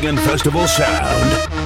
Festival sound.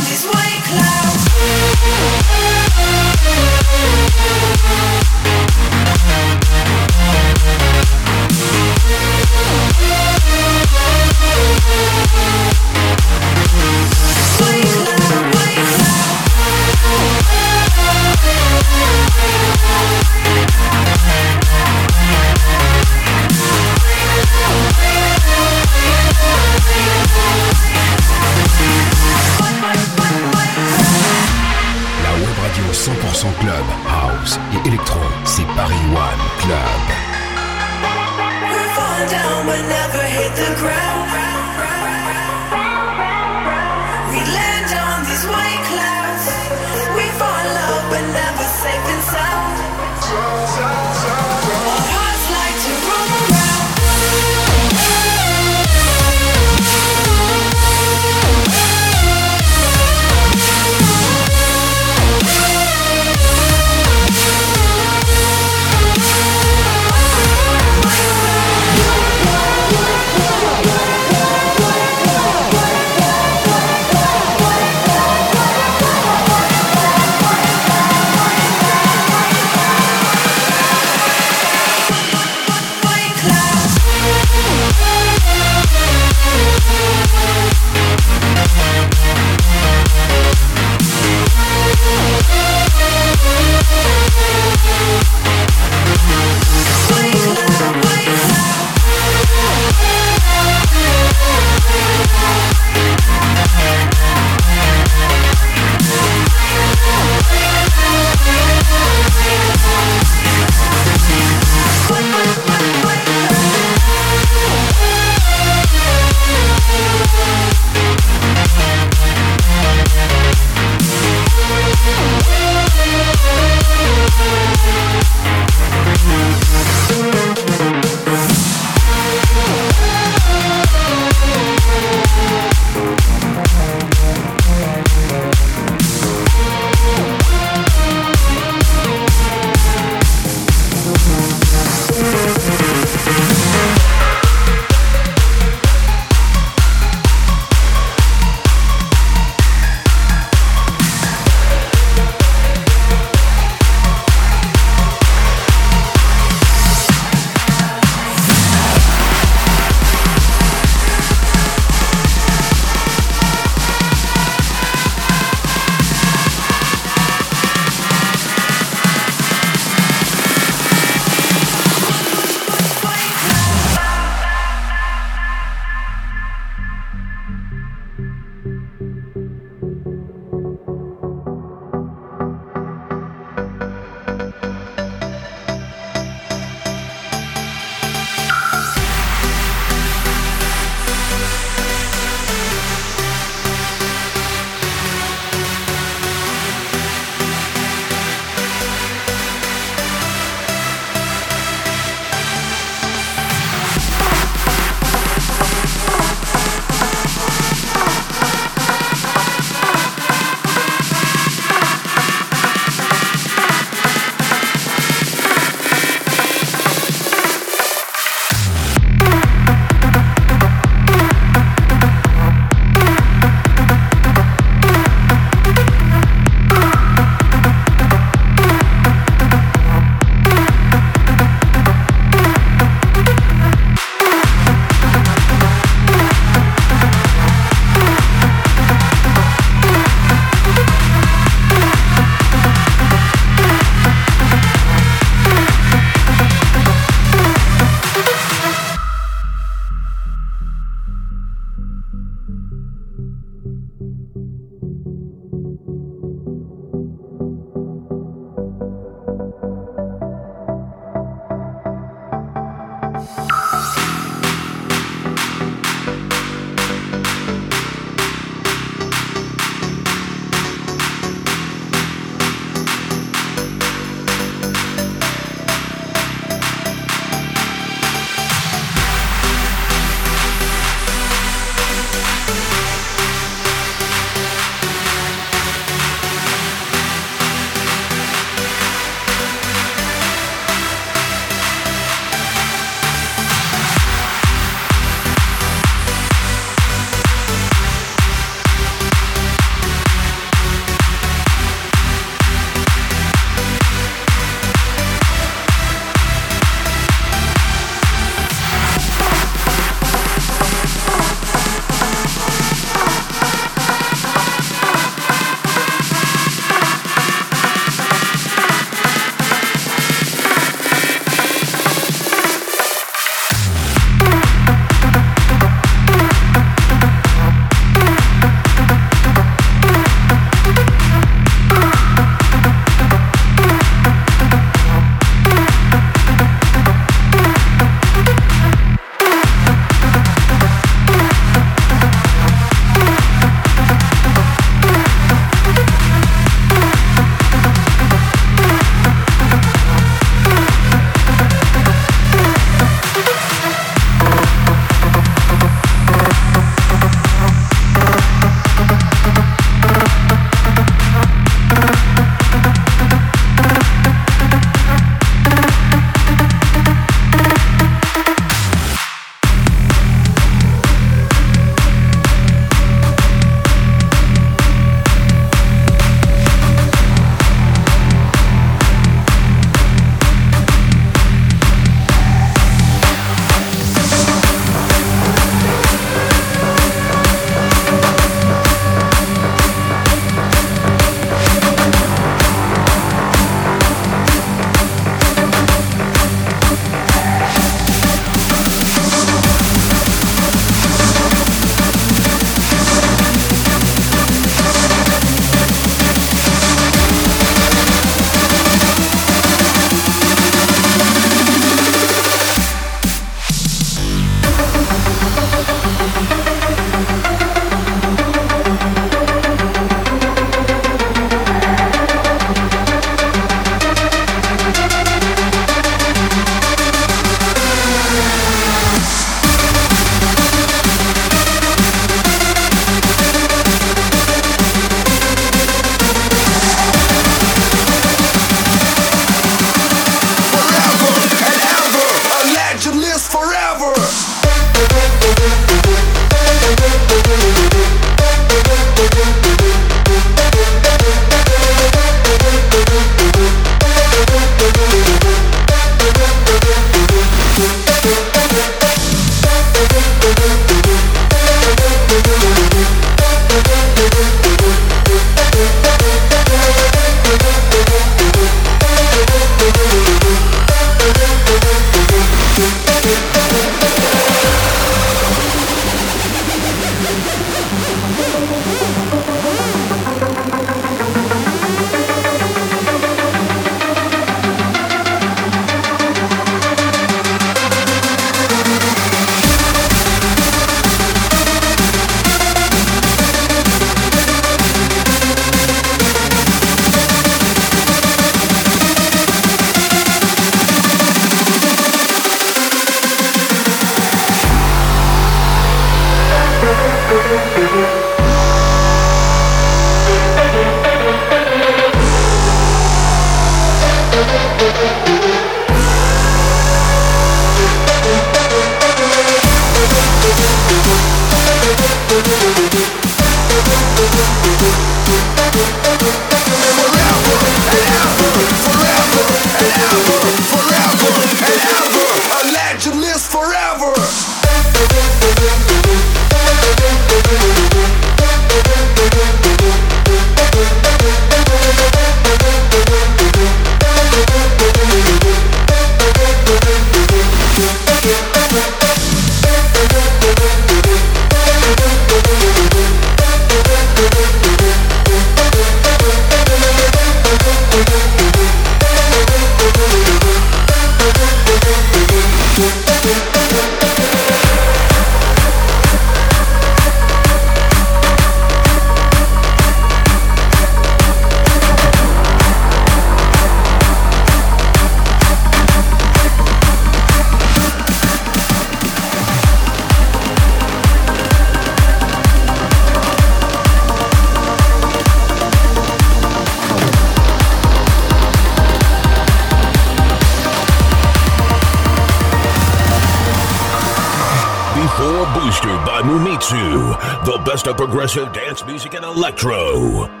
Progressive dance music and electro.